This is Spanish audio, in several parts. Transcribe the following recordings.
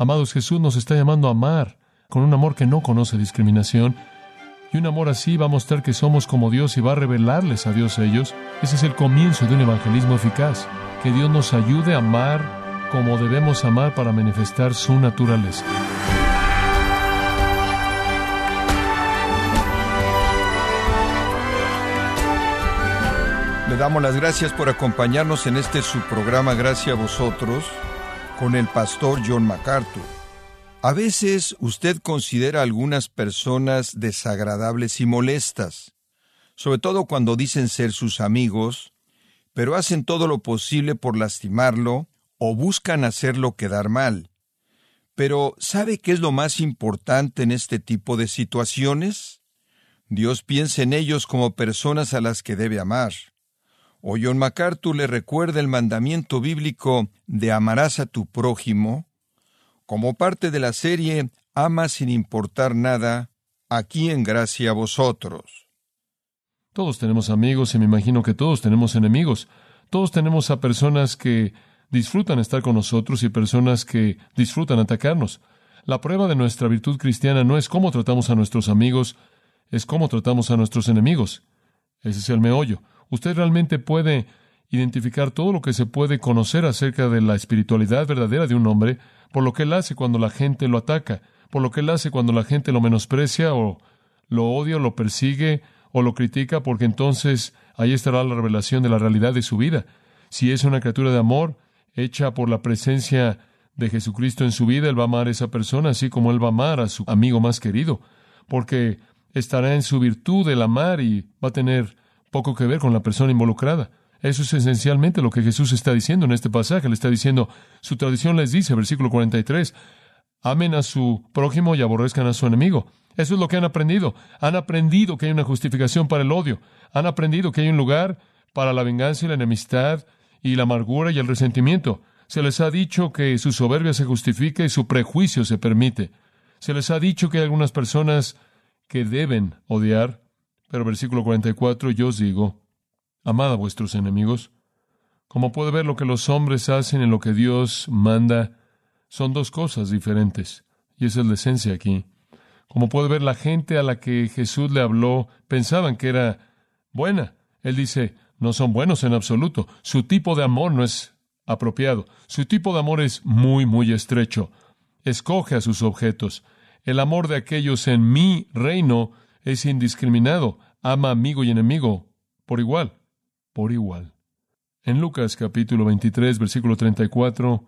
Amados, Jesús nos está llamando a amar con un amor que no conoce discriminación. Y un amor así va a mostrar que somos como Dios y va a revelarles a Dios a ellos. Ese es el comienzo de un evangelismo eficaz. Que Dios nos ayude a amar como debemos amar para manifestar su naturaleza. Le damos las gracias por acompañarnos en este su programa Gracias a vosotros con el pastor John MacArthur. A veces usted considera a algunas personas desagradables y molestas, sobre todo cuando dicen ser sus amigos, pero hacen todo lo posible por lastimarlo o buscan hacerlo quedar mal. Pero ¿sabe qué es lo más importante en este tipo de situaciones? Dios piensa en ellos como personas a las que debe amar. O John MacArthur le recuerda el mandamiento bíblico de amarás a tu prójimo, como parte de la serie Ama sin importar nada, aquí en gracia a vosotros. Todos tenemos amigos y me imagino que todos tenemos enemigos. Todos tenemos a personas que disfrutan estar con nosotros y personas que disfrutan atacarnos. La prueba de nuestra virtud cristiana no es cómo tratamos a nuestros amigos, es cómo tratamos a nuestros enemigos. Ese es el meollo usted realmente puede identificar todo lo que se puede conocer acerca de la espiritualidad verdadera de un hombre por lo que él hace cuando la gente lo ataca, por lo que él hace cuando la gente lo menosprecia o lo odia o lo persigue o lo critica, porque entonces ahí estará la revelación de la realidad de su vida. Si es una criatura de amor, hecha por la presencia de Jesucristo en su vida, él va a amar a esa persona, así como él va a amar a su amigo más querido, porque estará en su virtud el amar y va a tener poco que ver con la persona involucrada. Eso es esencialmente lo que Jesús está diciendo en este pasaje. Le está diciendo, su tradición les dice, versículo 43, amen a su prójimo y aborrezcan a su enemigo. Eso es lo que han aprendido. Han aprendido que hay una justificación para el odio. Han aprendido que hay un lugar para la venganza y la enemistad y la amargura y el resentimiento. Se les ha dicho que su soberbia se justifica y su prejuicio se permite. Se les ha dicho que hay algunas personas que deben odiar pero versículo 44, yo os digo, amad a vuestros enemigos. Como puede ver, lo que los hombres hacen en lo que Dios manda son dos cosas diferentes, y esa es la esencia aquí. Como puede ver, la gente a la que Jesús le habló pensaban que era buena. Él dice, no son buenos en absoluto. Su tipo de amor no es apropiado. Su tipo de amor es muy, muy estrecho. Escoge a sus objetos. El amor de aquellos en mi reino es indiscriminado, ama amigo y enemigo por igual, por igual. En Lucas capítulo 23, versículo 34,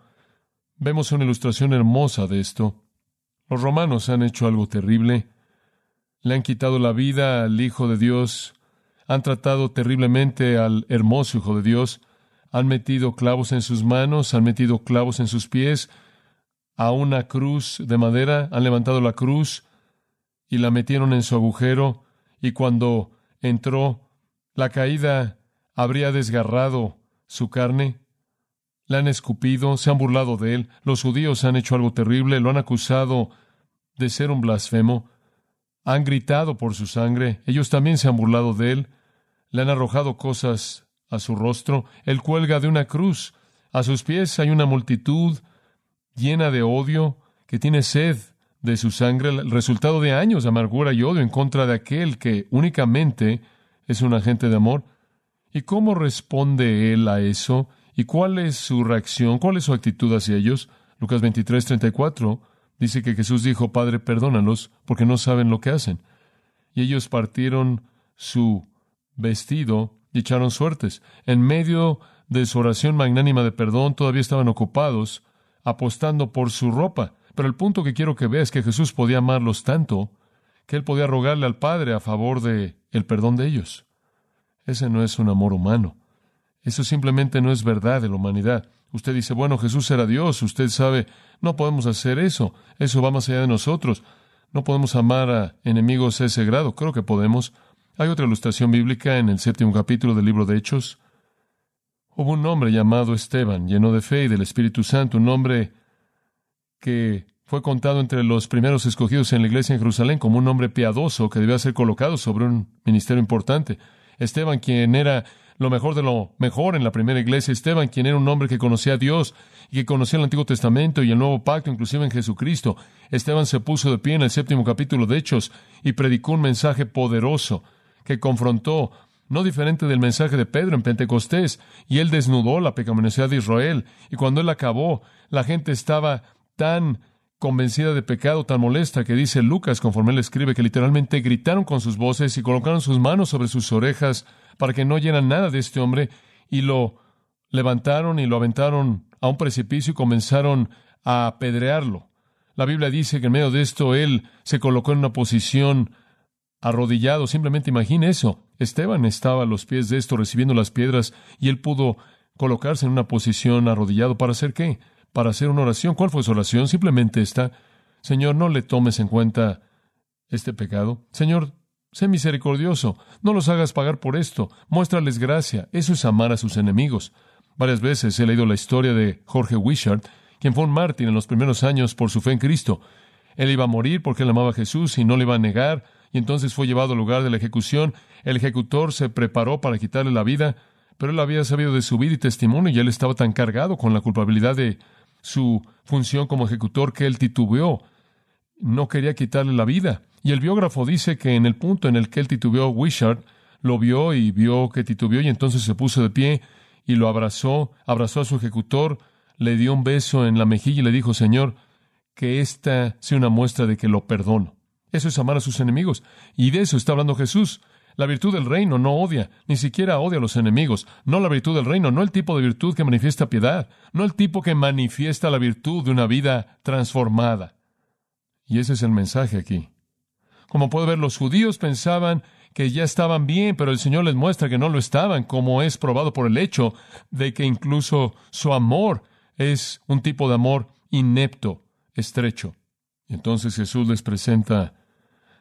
vemos una ilustración hermosa de esto. Los romanos han hecho algo terrible, le han quitado la vida al Hijo de Dios, han tratado terriblemente al hermoso Hijo de Dios, han metido clavos en sus manos, han metido clavos en sus pies, a una cruz de madera, han levantado la cruz, y la metieron en su agujero, y cuando entró, la caída habría desgarrado su carne. Le han escupido, se han burlado de él, los judíos han hecho algo terrible, lo han acusado de ser un blasfemo, han gritado por su sangre, ellos también se han burlado de él, le han arrojado cosas a su rostro, él cuelga de una cruz, a sus pies hay una multitud llena de odio que tiene sed de su sangre, el resultado de años amargura y odio en contra de aquel que únicamente es un agente de amor. ¿Y cómo responde él a eso? ¿Y cuál es su reacción? ¿Cuál es su actitud hacia ellos? Lucas 23, 34 dice que Jesús dijo, Padre, perdónalos porque no saben lo que hacen. Y ellos partieron su vestido y echaron suertes. En medio de su oración magnánima de perdón, todavía estaban ocupados apostando por su ropa. Pero el punto que quiero que vea es que Jesús podía amarlos tanto que él podía rogarle al Padre a favor de el perdón de ellos. Ese no es un amor humano. Eso simplemente no es verdad de la humanidad. Usted dice, bueno, Jesús era Dios, usted sabe, no podemos hacer eso, eso va más allá de nosotros. No podemos amar a enemigos a ese grado, creo que podemos. Hay otra ilustración bíblica en el séptimo capítulo del libro de Hechos. Hubo un hombre llamado Esteban, lleno de fe y del Espíritu Santo, un hombre que fue contado entre los primeros escogidos en la iglesia en Jerusalén como un hombre piadoso que debía ser colocado sobre un ministerio importante. Esteban, quien era lo mejor de lo mejor en la primera iglesia. Esteban, quien era un hombre que conocía a Dios y que conocía el Antiguo Testamento y el Nuevo Pacto, inclusive en Jesucristo. Esteban se puso de pie en el séptimo capítulo de Hechos y predicó un mensaje poderoso que confrontó, no diferente del mensaje de Pedro en Pentecostés, y él desnudó la pecaminosidad de Israel. Y cuando él acabó, la gente estaba tan convencida de pecado, tan molesta, que dice Lucas, conforme él escribe, que literalmente gritaron con sus voces y colocaron sus manos sobre sus orejas para que no oyeran nada de este hombre, y lo levantaron y lo aventaron a un precipicio y comenzaron a apedrearlo. La Biblia dice que en medio de esto él se colocó en una posición arrodillado. Simplemente imagine eso. Esteban estaba a los pies de esto recibiendo las piedras y él pudo colocarse en una posición arrodillado para hacer qué? Para hacer una oración. ¿Cuál fue su oración? Simplemente esta, Señor, no le tomes en cuenta este pecado. Señor, sé misericordioso, no los hagas pagar por esto, muéstrales gracia. Eso es amar a sus enemigos. Varias veces he leído la historia de Jorge Wishart, quien fue un mártir en los primeros años por su fe en Cristo. Él iba a morir porque él amaba a Jesús y no le iba a negar, y entonces fue llevado al lugar de la ejecución. El ejecutor se preparó para quitarle la vida, pero él había sabido de su vida y testimonio y él estaba tan cargado con la culpabilidad de su función como ejecutor que él titubeó. No quería quitarle la vida. Y el biógrafo dice que en el punto en el que él titubeó, Wishart lo vio y vio que titubeó y entonces se puso de pie y lo abrazó, abrazó a su ejecutor, le dio un beso en la mejilla y le dijo, Señor, que esta sea una muestra de que lo perdono. Eso es amar a sus enemigos. Y de eso está hablando Jesús. La virtud del reino no odia, ni siquiera odia a los enemigos. No la virtud del reino, no el tipo de virtud que manifiesta piedad, no el tipo que manifiesta la virtud de una vida transformada. Y ese es el mensaje aquí. Como puede ver, los judíos pensaban que ya estaban bien, pero el Señor les muestra que no lo estaban, como es probado por el hecho de que incluso su amor es un tipo de amor inepto, estrecho. Entonces Jesús les presenta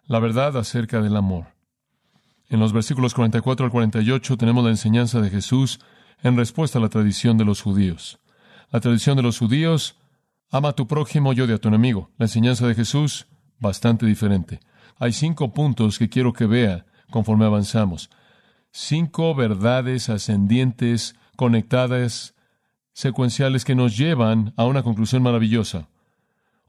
la verdad acerca del amor. En los versículos 44 al 48 tenemos la enseñanza de Jesús en respuesta a la tradición de los judíos. La tradición de los judíos, ama a tu prójimo y odia a tu enemigo. La enseñanza de Jesús, bastante diferente. Hay cinco puntos que quiero que vea conforme avanzamos. Cinco verdades ascendientes, conectadas, secuenciales que nos llevan a una conclusión maravillosa.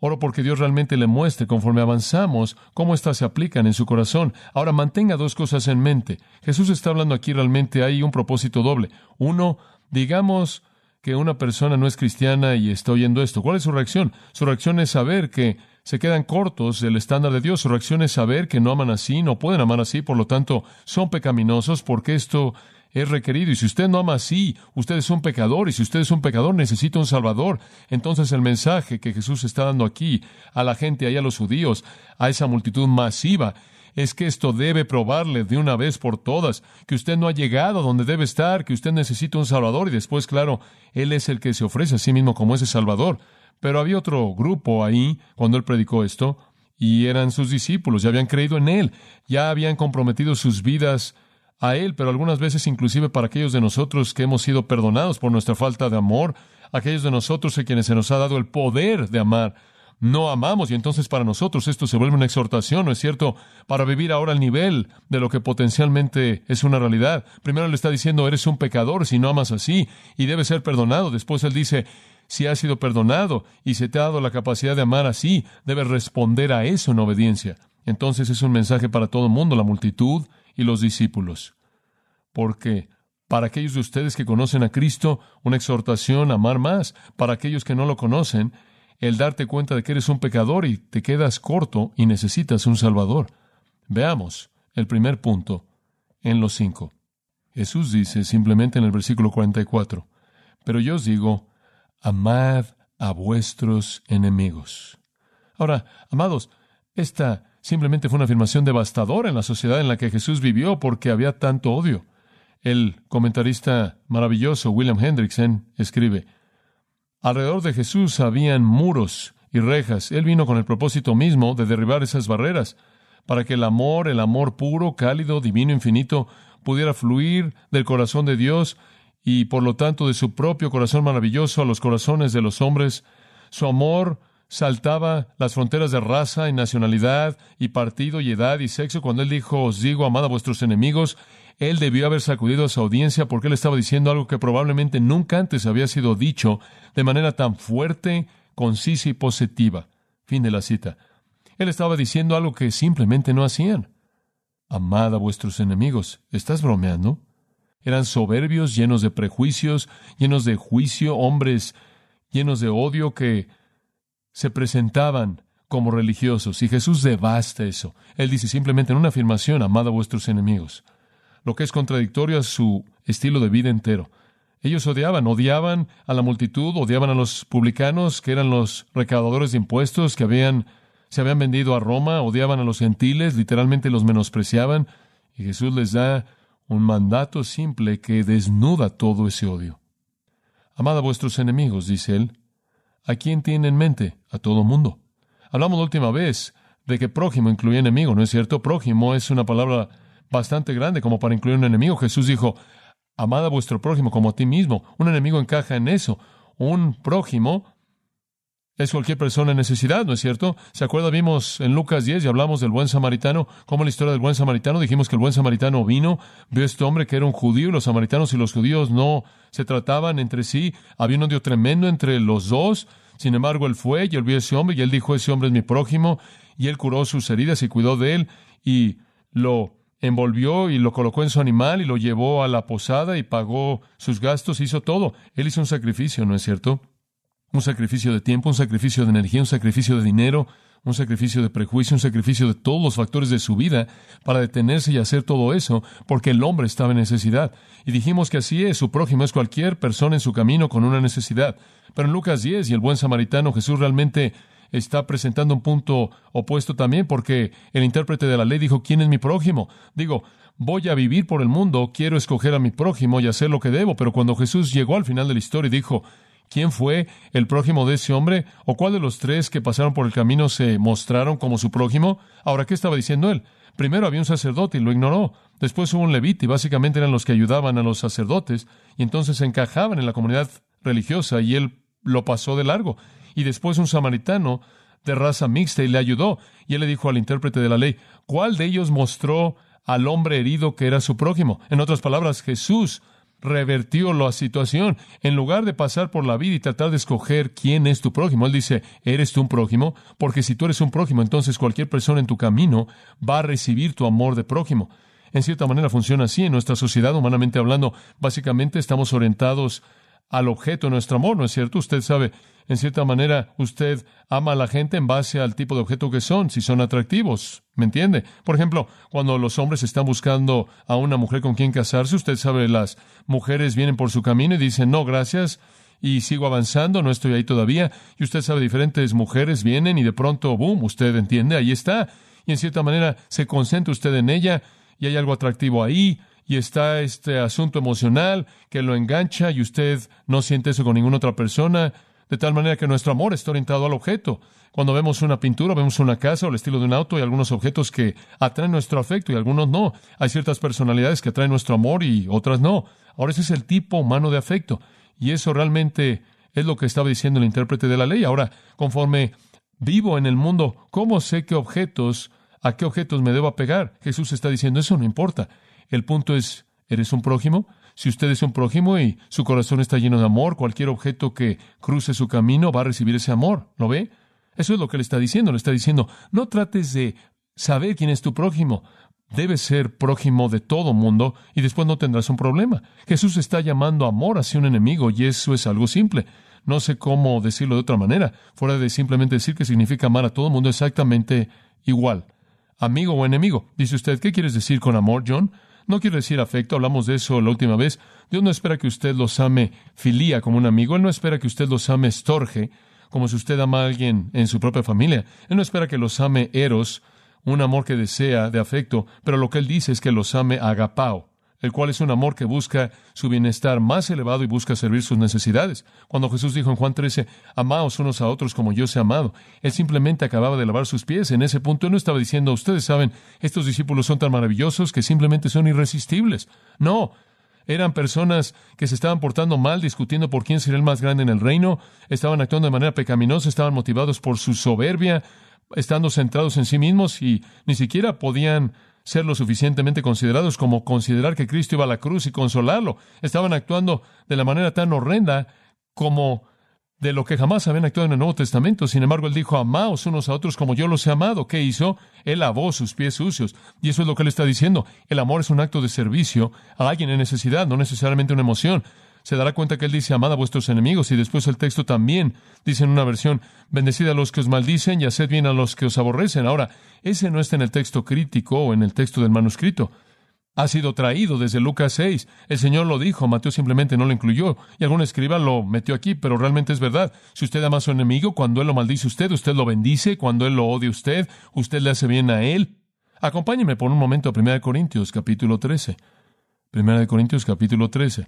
Oro porque Dios realmente le muestre conforme avanzamos cómo éstas se aplican en su corazón. Ahora mantenga dos cosas en mente. Jesús está hablando aquí realmente hay un propósito doble. Uno, digamos que una persona no es cristiana y está oyendo esto. ¿Cuál es su reacción? Su reacción es saber que se quedan cortos del estándar de Dios. Su reacción es saber que no aman así, no pueden amar así, por lo tanto son pecaminosos porque esto es requerido. Y si usted no ama así, usted es un pecador. Y si usted es un pecador, necesita un Salvador. Entonces el mensaje que Jesús está dando aquí a la gente, ahí a los judíos, a esa multitud masiva, es que esto debe probarle de una vez por todas que usted no ha llegado donde debe estar, que usted necesita un Salvador. Y después, claro, Él es el que se ofrece a sí mismo como ese Salvador. Pero había otro grupo ahí cuando Él predicó esto, y eran sus discípulos, ya habían creído en Él, ya habían comprometido sus vidas a Él, pero algunas veces inclusive para aquellos de nosotros que hemos sido perdonados por nuestra falta de amor, aquellos de nosotros a quienes se nos ha dado el poder de amar, no amamos y entonces para nosotros esto se vuelve una exhortación, ¿no es cierto? Para vivir ahora al nivel de lo que potencialmente es una realidad. Primero le está diciendo, eres un pecador si no amas así y debes ser perdonado. Después él dice, si has sido perdonado y se te ha dado la capacidad de amar así, debes responder a eso en obediencia. Entonces es un mensaje para todo el mundo, la multitud, y los discípulos. Porque para aquellos de ustedes que conocen a Cristo, una exhortación a amar más. Para aquellos que no lo conocen, el darte cuenta de que eres un pecador y te quedas corto y necesitas un Salvador. Veamos el primer punto en los cinco. Jesús dice simplemente en el versículo 44, pero yo os digo, amad a vuestros enemigos. Ahora, amados, esta simplemente fue una afirmación devastadora en la sociedad en la que Jesús vivió porque había tanto odio. El comentarista maravilloso William Hendrickson escribe, Alrededor de Jesús habían muros y rejas. Él vino con el propósito mismo de derribar esas barreras, para que el amor, el amor puro, cálido, divino, infinito, pudiera fluir del corazón de Dios y por lo tanto de su propio corazón maravilloso a los corazones de los hombres. Su amor saltaba las fronteras de raza y nacionalidad y partido y edad y sexo. Cuando él dijo, os digo, amad a vuestros enemigos, él debió haber sacudido a su audiencia porque él estaba diciendo algo que probablemente nunca antes había sido dicho de manera tan fuerte, concisa y positiva. Fin de la cita. Él estaba diciendo algo que simplemente no hacían. Amad a vuestros enemigos. ¿Estás bromeando? Eran soberbios, llenos de prejuicios, llenos de juicio, hombres llenos de odio que se presentaban como religiosos. Y Jesús devasta eso. Él dice simplemente en una afirmación, amad a vuestros enemigos. Lo que es contradictorio a su estilo de vida entero. Ellos odiaban, odiaban a la multitud, odiaban a los publicanos, que eran los recaudadores de impuestos, que habían se habían vendido a Roma, odiaban a los gentiles, literalmente los menospreciaban, y Jesús les da un mandato simple que desnuda todo ese odio. Amad a vuestros enemigos, dice él. ¿A quién tiene en mente? A todo mundo. Hablamos la última vez de que prójimo incluye enemigo, ¿no es cierto? Prójimo es una palabra bastante grande como para incluir un enemigo. Jesús dijo, amad a vuestro prójimo como a ti mismo. Un enemigo encaja en eso. Un prójimo es cualquier persona en necesidad, ¿no es cierto? ¿Se acuerda? Vimos en Lucas 10 y hablamos del buen samaritano, como la historia del buen samaritano, dijimos que el buen samaritano vino, vio a este hombre que era un judío y los samaritanos y los judíos no se trataban entre sí, había un odio tremendo entre los dos, sin embargo él fue y él vio a ese hombre y él dijo, ese hombre es mi prójimo y él curó sus heridas y cuidó de él y lo envolvió y lo colocó en su animal y lo llevó a la posada y pagó sus gastos, hizo todo. Él hizo un sacrificio, ¿no es cierto? Un sacrificio de tiempo, un sacrificio de energía, un sacrificio de dinero, un sacrificio de prejuicio, un sacrificio de todos los factores de su vida para detenerse y hacer todo eso, porque el hombre estaba en necesidad. Y dijimos que así es, su prójimo es cualquier persona en su camino con una necesidad. Pero en Lucas 10 y el buen samaritano, Jesús realmente está presentando un punto opuesto también, porque el intérprete de la ley dijo, ¿quién es mi prójimo? Digo, voy a vivir por el mundo, quiero escoger a mi prójimo y hacer lo que debo, pero cuando Jesús llegó al final de la historia y dijo, ¿Quién fue el prójimo de ese hombre? ¿O cuál de los tres que pasaron por el camino se mostraron como su prójimo? Ahora, ¿qué estaba diciendo él? Primero había un sacerdote y lo ignoró. Después hubo un levita y básicamente eran los que ayudaban a los sacerdotes y entonces se encajaban en la comunidad religiosa y él lo pasó de largo. Y después un samaritano de raza mixta y le ayudó. Y él le dijo al intérprete de la ley, ¿cuál de ellos mostró al hombre herido que era su prójimo? En otras palabras, Jesús revertió la situación. En lugar de pasar por la vida y tratar de escoger quién es tu prójimo, él dice, ¿eres tú un prójimo? Porque si tú eres un prójimo, entonces cualquier persona en tu camino va a recibir tu amor de prójimo. En cierta manera funciona así. En nuestra sociedad, humanamente hablando, básicamente estamos orientados al objeto de nuestro amor, ¿no es cierto? Usted sabe, en cierta manera, usted ama a la gente en base al tipo de objeto que son, si son atractivos, ¿me entiende? Por ejemplo, cuando los hombres están buscando a una mujer con quien casarse, usted sabe, las mujeres vienen por su camino y dicen, no, gracias, y sigo avanzando, no estoy ahí todavía, y usted sabe, diferentes mujeres vienen y de pronto, boom, usted entiende, ahí está, y en cierta manera se concentra usted en ella, y hay algo atractivo ahí, y está este asunto emocional que lo engancha y usted no siente eso con ninguna otra persona, de tal manera que nuestro amor está orientado al objeto. Cuando vemos una pintura, vemos una casa o el estilo de un auto, hay algunos objetos que atraen nuestro afecto y algunos no. Hay ciertas personalidades que atraen nuestro amor y otras no. Ahora ese es el tipo humano de afecto. Y eso realmente es lo que estaba diciendo el intérprete de la ley. Ahora, conforme vivo en el mundo, ¿cómo sé qué objetos, a qué objetos me debo apegar? Jesús está diciendo, eso no importa. El punto es, ¿eres un prójimo? Si usted es un prójimo y su corazón está lleno de amor, cualquier objeto que cruce su camino va a recibir ese amor. ¿Lo ve? Eso es lo que le está diciendo. Le está diciendo, no trates de saber quién es tu prójimo. Debes ser prójimo de todo mundo y después no tendrás un problema. Jesús está llamando amor hacia un enemigo y eso es algo simple. No sé cómo decirlo de otra manera, fuera de simplemente decir que significa amar a todo mundo exactamente igual. Amigo o enemigo. Dice usted, ¿qué quieres decir con amor, John? No quiere decir afecto, hablamos de eso la última vez. Dios no espera que usted los ame filía como un amigo, Él no espera que usted los ame estorge, como si usted ama a alguien en su propia familia. Él no espera que los ame eros, un amor que desea de afecto, pero lo que Él dice es que los ame agapao, el cual es un amor que busca su bienestar más elevado y busca servir sus necesidades. Cuando Jesús dijo en Juan 13, amaos unos a otros como yo os he amado, Él simplemente acababa de lavar sus pies. En ese punto Él no estaba diciendo, ustedes saben, estos discípulos son tan maravillosos que simplemente son irresistibles. No, eran personas que se estaban portando mal, discutiendo por quién sería el más grande en el reino, estaban actuando de manera pecaminosa, estaban motivados por su soberbia, estando centrados en sí mismos y ni siquiera podían ser lo suficientemente considerados como considerar que Cristo iba a la cruz y consolarlo. Estaban actuando de la manera tan horrenda como de lo que jamás habían actuado en el Nuevo Testamento. Sin embargo, él dijo, amaos unos a otros como yo los he amado. ¿Qué hizo? Él lavó sus pies sucios. Y eso es lo que él está diciendo. El amor es un acto de servicio a alguien en necesidad, no necesariamente una emoción. Se dará cuenta que él dice, amad a vuestros enemigos. Y después el texto también dice en una versión, bendecid a los que os maldicen y haced bien a los que os aborrecen. Ahora, ese no está en el texto crítico o en el texto del manuscrito ha sido traído desde Lucas 6. El Señor lo dijo, Mateo simplemente no lo incluyó, y algún escriba lo metió aquí, pero realmente es verdad. Si usted ama a su enemigo, cuando Él lo maldice usted, usted lo bendice, cuando Él lo odia usted, usted le hace bien a Él. Acompáñeme por un momento a 1 Corintios capítulo 13. 1 Corintios capítulo 13.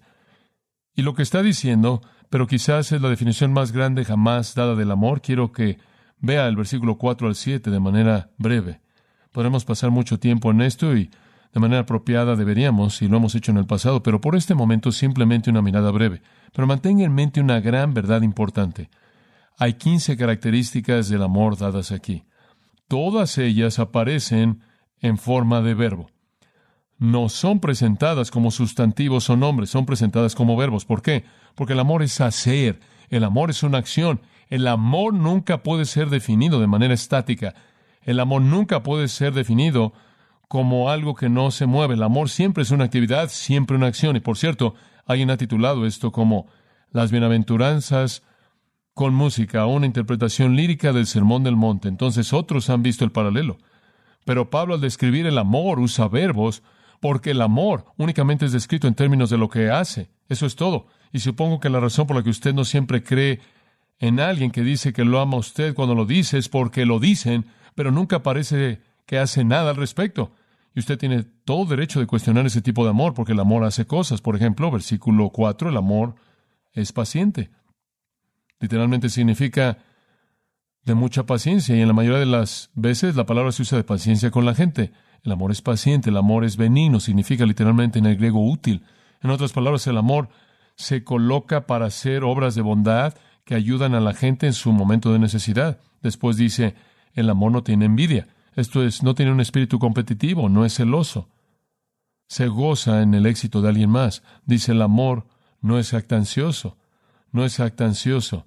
Y lo que está diciendo, pero quizás es la definición más grande jamás dada del amor, quiero que vea el versículo 4 al 7 de manera breve. Podremos pasar mucho tiempo en esto y de manera apropiada deberíamos, y lo hemos hecho en el pasado, pero por este momento simplemente una mirada breve. Pero mantenga en mente una gran verdad importante. Hay 15 características del amor dadas aquí. Todas ellas aparecen en forma de verbo. No son presentadas como sustantivos o nombres, son presentadas como verbos. ¿Por qué? Porque el amor es hacer, el amor es una acción. El amor nunca puede ser definido de manera estática. El amor nunca puede ser definido como algo que no se mueve. El amor siempre es una actividad, siempre una acción. Y por cierto, alguien ha titulado esto como Las bienaventuranzas con música, una interpretación lírica del Sermón del Monte. Entonces otros han visto el paralelo. Pero Pablo al describir el amor usa verbos porque el amor únicamente es descrito en términos de lo que hace. Eso es todo. Y supongo que la razón por la que usted no siempre cree en alguien que dice que lo ama a usted cuando lo dice es porque lo dicen, pero nunca parece que hace nada al respecto. Y usted tiene todo derecho de cuestionar ese tipo de amor, porque el amor hace cosas. Por ejemplo, versículo 4, el amor es paciente. Literalmente significa de mucha paciencia, y en la mayoría de las veces la palabra se usa de paciencia con la gente. El amor es paciente, el amor es benigno, significa literalmente en el griego útil. En otras palabras, el amor se coloca para hacer obras de bondad que ayudan a la gente en su momento de necesidad. Después dice, el amor no tiene envidia. Esto es, no tiene un espíritu competitivo, no es celoso. Se goza en el éxito de alguien más. Dice el amor no es actancioso, no es actancioso.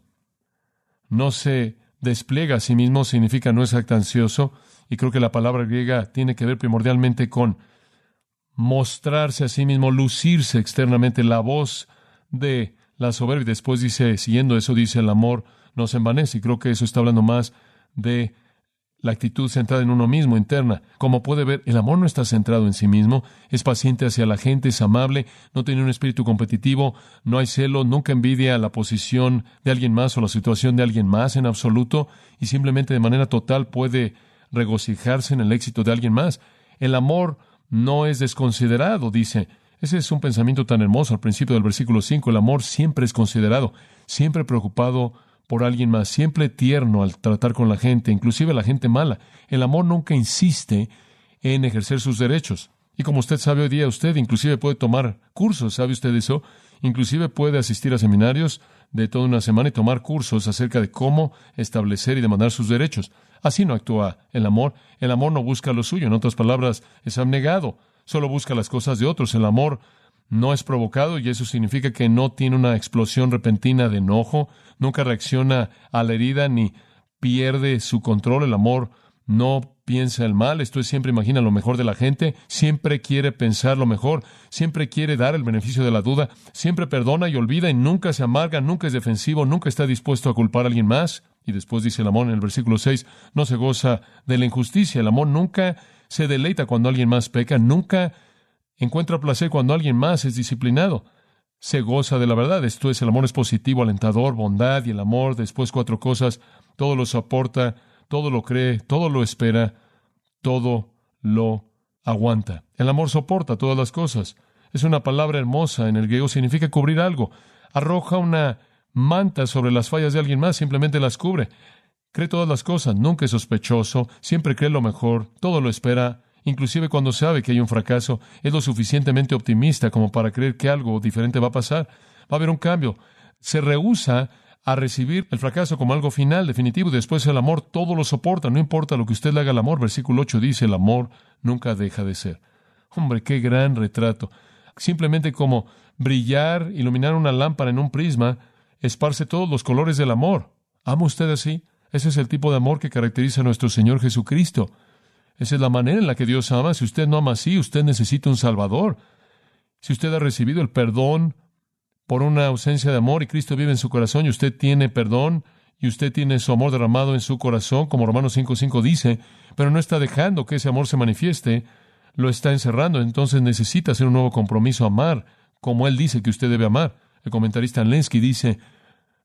No se despliega a sí mismo, significa no es actancioso, y creo que la palabra griega tiene que ver primordialmente con mostrarse a sí mismo, lucirse externamente, la voz de la soberbia. Después dice, siguiendo eso, dice el amor no se envanece, y creo que eso está hablando más de la actitud centrada en uno mismo, interna. Como puede ver, el amor no está centrado en sí mismo, es paciente hacia la gente, es amable, no tiene un espíritu competitivo, no hay celo, nunca envidia la posición de alguien más o la situación de alguien más en absoluto, y simplemente de manera total puede regocijarse en el éxito de alguien más. El amor no es desconsiderado, dice. Ese es un pensamiento tan hermoso al principio del versículo 5. El amor siempre es considerado, siempre preocupado por alguien más, siempre tierno al tratar con la gente, inclusive la gente mala. El amor nunca insiste en ejercer sus derechos. Y como usted sabe hoy día, usted inclusive puede tomar cursos, ¿sabe usted eso? Inclusive puede asistir a seminarios de toda una semana y tomar cursos acerca de cómo establecer y demandar sus derechos. Así no actúa el amor. El amor no busca lo suyo. En otras palabras, es abnegado. Solo busca las cosas de otros. El amor no es provocado y eso significa que no tiene una explosión repentina de enojo, nunca reacciona a la herida ni pierde su control. El amor no piensa el mal, esto es siempre imagina lo mejor de la gente, siempre quiere pensar lo mejor, siempre quiere dar el beneficio de la duda, siempre perdona y olvida y nunca se amarga, nunca es defensivo, nunca está dispuesto a culpar a alguien más. Y después dice el amor en el versículo 6, no se goza de la injusticia, el amor nunca se deleita cuando alguien más peca, nunca encuentra placer cuando alguien más es disciplinado. Se goza de la verdad. Esto es, el amor es positivo, alentador, bondad y el amor. Después cuatro cosas. Todo lo soporta, todo lo cree, todo lo espera, todo lo aguanta. El amor soporta todas las cosas. Es una palabra hermosa. En el griego significa cubrir algo. Arroja una manta sobre las fallas de alguien más, simplemente las cubre. Cree todas las cosas, nunca es sospechoso, siempre cree lo mejor, todo lo espera, inclusive cuando sabe que hay un fracaso, es lo suficientemente optimista como para creer que algo diferente va a pasar. Va a haber un cambio. Se rehúsa a recibir el fracaso como algo final, definitivo, y después el amor todo lo soporta, no importa lo que usted le haga al amor. Versículo 8 dice, el amor nunca deja de ser. Hombre, qué gran retrato. Simplemente como brillar, iluminar una lámpara en un prisma, esparce todos los colores del amor. ¿Ama usted así? Ese es el tipo de amor que caracteriza a nuestro Señor Jesucristo. Esa es la manera en la que Dios ama. Si usted no ama así, usted necesita un Salvador. Si usted ha recibido el perdón por una ausencia de amor y Cristo vive en su corazón y usted tiene perdón y usted tiene su amor derramado en su corazón, como Romanos 5.5 dice, pero no está dejando que ese amor se manifieste, lo está encerrando, entonces necesita hacer un nuevo compromiso, amar como Él dice que usted debe amar. El comentarista Lensky dice,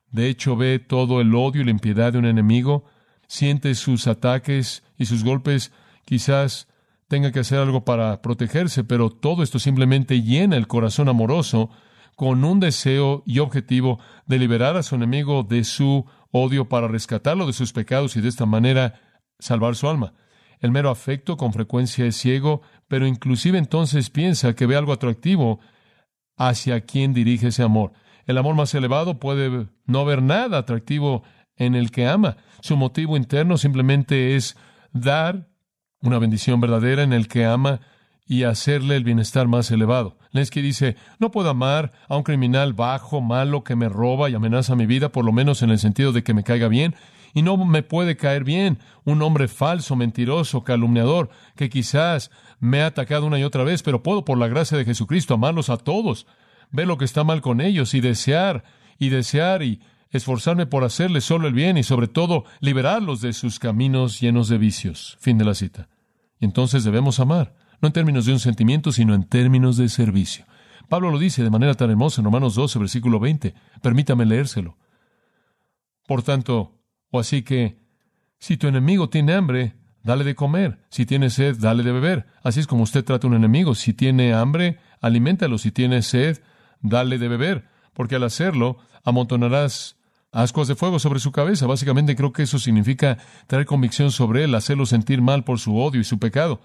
de hecho ve todo el odio y la impiedad de un enemigo, siente sus ataques y sus golpes, quizás tenga que hacer algo para protegerse, pero todo esto simplemente llena el corazón amoroso con un deseo y objetivo de liberar a su enemigo de su odio para rescatarlo de sus pecados y de esta manera salvar su alma. El mero afecto con frecuencia es ciego, pero inclusive entonces piensa que ve algo atractivo hacia quien dirige ese amor. El amor más elevado puede no ver nada atractivo en el que ama. Su motivo interno simplemente es dar una bendición verdadera en el que ama y hacerle el bienestar más elevado. Lensky dice, no puedo amar a un criminal bajo, malo, que me roba y amenaza mi vida, por lo menos en el sentido de que me caiga bien, y no me puede caer bien un hombre falso, mentiroso, calumniador, que quizás me ha atacado una y otra vez, pero puedo, por la gracia de Jesucristo, amarlos a todos, ver lo que está mal con ellos y desear y desear y esforzarme por hacerles solo el bien y sobre todo liberarlos de sus caminos llenos de vicios. Fin de la cita. Y entonces debemos amar no en términos de un sentimiento, sino en términos de servicio. Pablo lo dice de manera tan hermosa en Romanos 12, versículo 20. Permítame leérselo. Por tanto, o así que, si tu enemigo tiene hambre, dale de comer. Si tiene sed, dale de beber. Así es como usted trata a un enemigo. Si tiene hambre, aliméntalo. Si tiene sed, dale de beber. Porque al hacerlo, amontonarás ascuas de fuego sobre su cabeza. Básicamente creo que eso significa traer convicción sobre él, hacerlo sentir mal por su odio y su pecado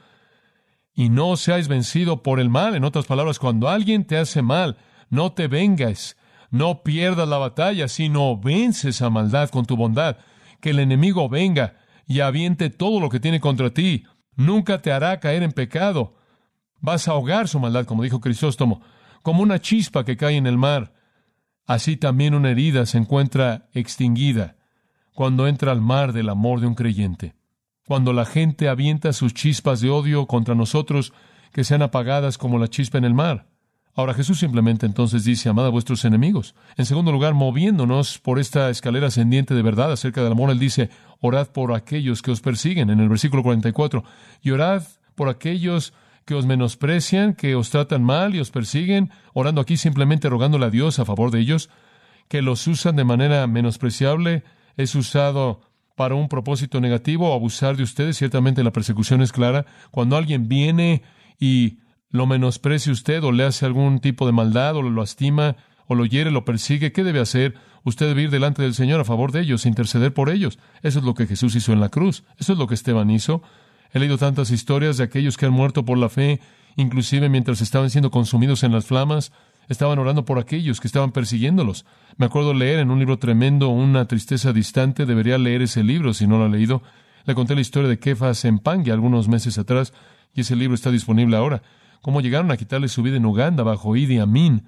y no seáis vencido por el mal. En otras palabras, cuando alguien te hace mal, no te vengas, no pierdas la batalla, sino vences a maldad con tu bondad. Que el enemigo venga y aviente todo lo que tiene contra ti. Nunca te hará caer en pecado. Vas a ahogar su maldad, como dijo Crisóstomo, como una chispa que cae en el mar. Así también una herida se encuentra extinguida cuando entra al mar del amor de un creyente cuando la gente avienta sus chispas de odio contra nosotros, que sean apagadas como la chispa en el mar. Ahora Jesús simplemente entonces dice, amad a vuestros enemigos. En segundo lugar, moviéndonos por esta escalera ascendiente de verdad acerca del amor, Él dice, orad por aquellos que os persiguen, en el versículo 44, y orad por aquellos que os menosprecian, que os tratan mal y os persiguen, orando aquí simplemente rogándole a Dios a favor de ellos, que los usan de manera menospreciable, es usado para un propósito negativo abusar de ustedes. Ciertamente la persecución es clara. Cuando alguien viene y lo menosprecia usted o le hace algún tipo de maldad o lo lastima o lo hiere, lo persigue, ¿qué debe hacer? Usted debe ir delante del Señor a favor de ellos, interceder por ellos. Eso es lo que Jesús hizo en la cruz. Eso es lo que Esteban hizo. He leído tantas historias de aquellos que han muerto por la fe, inclusive mientras estaban siendo consumidos en las flamas, estaban orando por aquellos que estaban persiguiéndolos. Me acuerdo leer en un libro tremendo, Una tristeza distante, debería leer ese libro si no lo ha leído. Le conté la historia de Kefas en Pangue algunos meses atrás, y ese libro está disponible ahora. Cómo llegaron a quitarle su vida en Uganda bajo Idi Amin,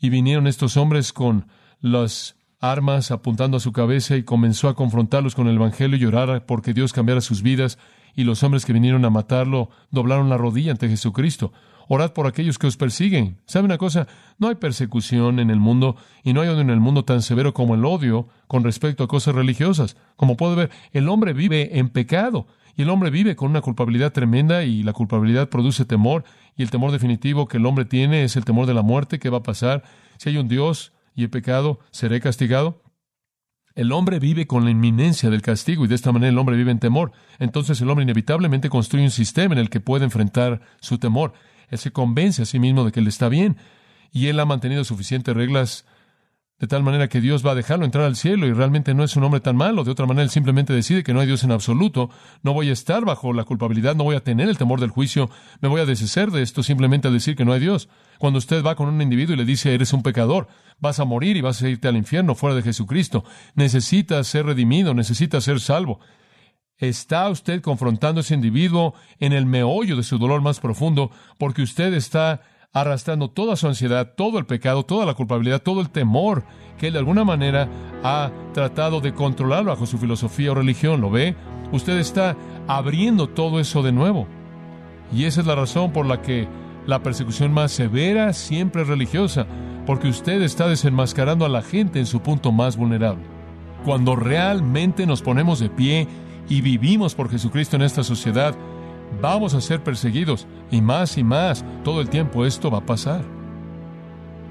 y vinieron estos hombres con las armas apuntando a su cabeza y comenzó a confrontarlos con el Evangelio y llorar porque Dios cambiara sus vidas, y los hombres que vinieron a matarlo doblaron la rodilla ante Jesucristo. Orad por aquellos que os persiguen. ¿Sabe una cosa? No hay persecución en el mundo y no hay odio en el mundo tan severo como el odio con respecto a cosas religiosas. Como puede ver, el hombre vive en pecado y el hombre vive con una culpabilidad tremenda y la culpabilidad produce temor y el temor definitivo que el hombre tiene es el temor de la muerte. ¿Qué va a pasar? Si hay un Dios y he pecado, ¿seré castigado? El hombre vive con la inminencia del castigo y de esta manera el hombre vive en temor. Entonces el hombre inevitablemente construye un sistema en el que puede enfrentar su temor. Él se convence a sí mismo de que él está bien y él ha mantenido suficientes reglas de tal manera que Dios va a dejarlo entrar al cielo y realmente no es un hombre tan malo. De otra manera, él simplemente decide que no hay Dios en absoluto. No voy a estar bajo la culpabilidad, no voy a tener el temor del juicio, me voy a deshacer de esto simplemente al decir que no hay Dios. Cuando usted va con un individuo y le dice, eres un pecador, vas a morir y vas a irte al infierno fuera de Jesucristo, necesitas ser redimido, necesitas ser salvo. Está usted confrontando a ese individuo en el meollo de su dolor más profundo porque usted está arrastrando toda su ansiedad, todo el pecado, toda la culpabilidad, todo el temor que él de alguna manera ha tratado de controlar bajo su filosofía o religión. ¿Lo ve? Usted está abriendo todo eso de nuevo. Y esa es la razón por la que la persecución más severa siempre es religiosa, porque usted está desenmascarando a la gente en su punto más vulnerable. Cuando realmente nos ponemos de pie y vivimos por Jesucristo en esta sociedad, Vamos a ser perseguidos y más y más todo el tiempo esto va a pasar.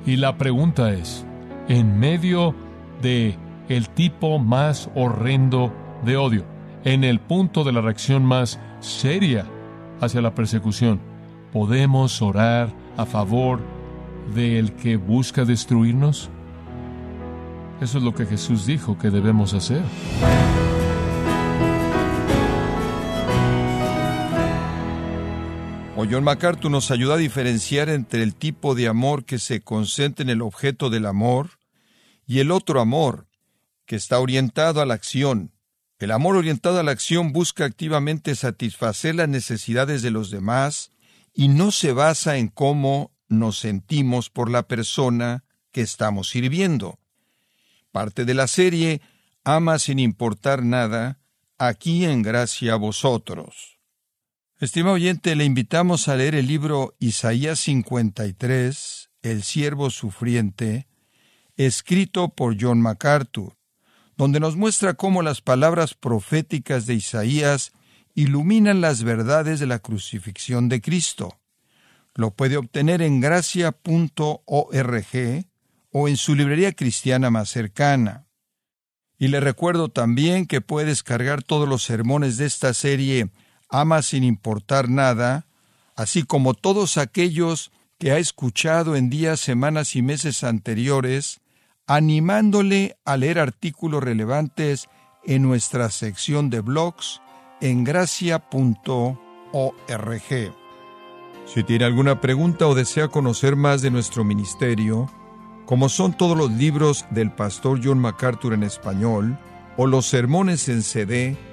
Y la pregunta es, en medio de el tipo más horrendo de odio, en el punto de la reacción más seria hacia la persecución, ¿podemos orar a favor del que busca destruirnos? Eso es lo que Jesús dijo que debemos hacer. John MacArthur nos ayuda a diferenciar entre el tipo de amor que se concentra en el objeto del amor y el otro amor, que está orientado a la acción. El amor orientado a la acción busca activamente satisfacer las necesidades de los demás y no se basa en cómo nos sentimos por la persona que estamos sirviendo. Parte de la serie Ama sin importar nada, aquí en gracia a vosotros. Estimado oyente, le invitamos a leer el libro Isaías 53, El siervo sufriente, escrito por John MacArthur, donde nos muestra cómo las palabras proféticas de Isaías iluminan las verdades de la crucifixión de Cristo. Lo puede obtener en gracia.org o en su librería cristiana más cercana. Y le recuerdo también que puede descargar todos los sermones de esta serie ama sin importar nada, así como todos aquellos que ha escuchado en días, semanas y meses anteriores, animándole a leer artículos relevantes en nuestra sección de blogs en gracia.org. Si tiene alguna pregunta o desea conocer más de nuestro ministerio, como son todos los libros del pastor John MacArthur en español o los sermones en CD,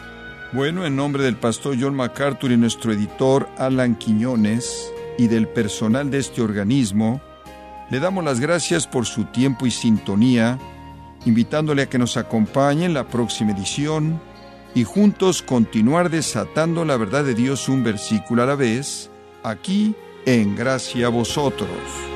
bueno, en nombre del pastor John MacArthur y nuestro editor Alan Quiñones y del personal de este organismo, le damos las gracias por su tiempo y sintonía, invitándole a que nos acompañe en la próxima edición y juntos continuar desatando la verdad de Dios un versículo a la vez, aquí en Gracia a Vosotros.